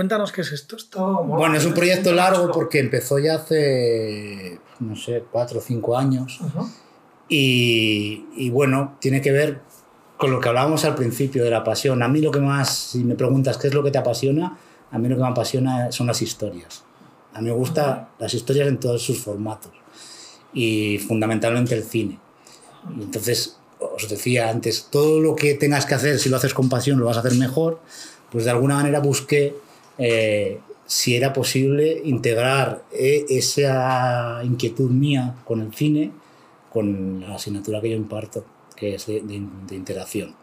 Cuéntanos qué es esto. esto bueno, es un proyecto largo porque empezó ya hace, no sé, cuatro o cinco años. y, y, bueno, tiene que ver con lo que hablábamos al principio de la pasión. A mí lo que más, si me preguntas qué es lo que te apasiona, a mí lo que me apasiona son las historias. A mí me gustan las historias en todos sus formatos y fundamentalmente el cine. Y entonces, os decía antes, todo lo que tengas que hacer, si lo haces con pasión, lo vas a hacer mejor. Pues de alguna manera busqué eh, si era posible integrar eh, esa inquietud mía con el cine, con la asignatura que yo imparto, que es de, de, interacción.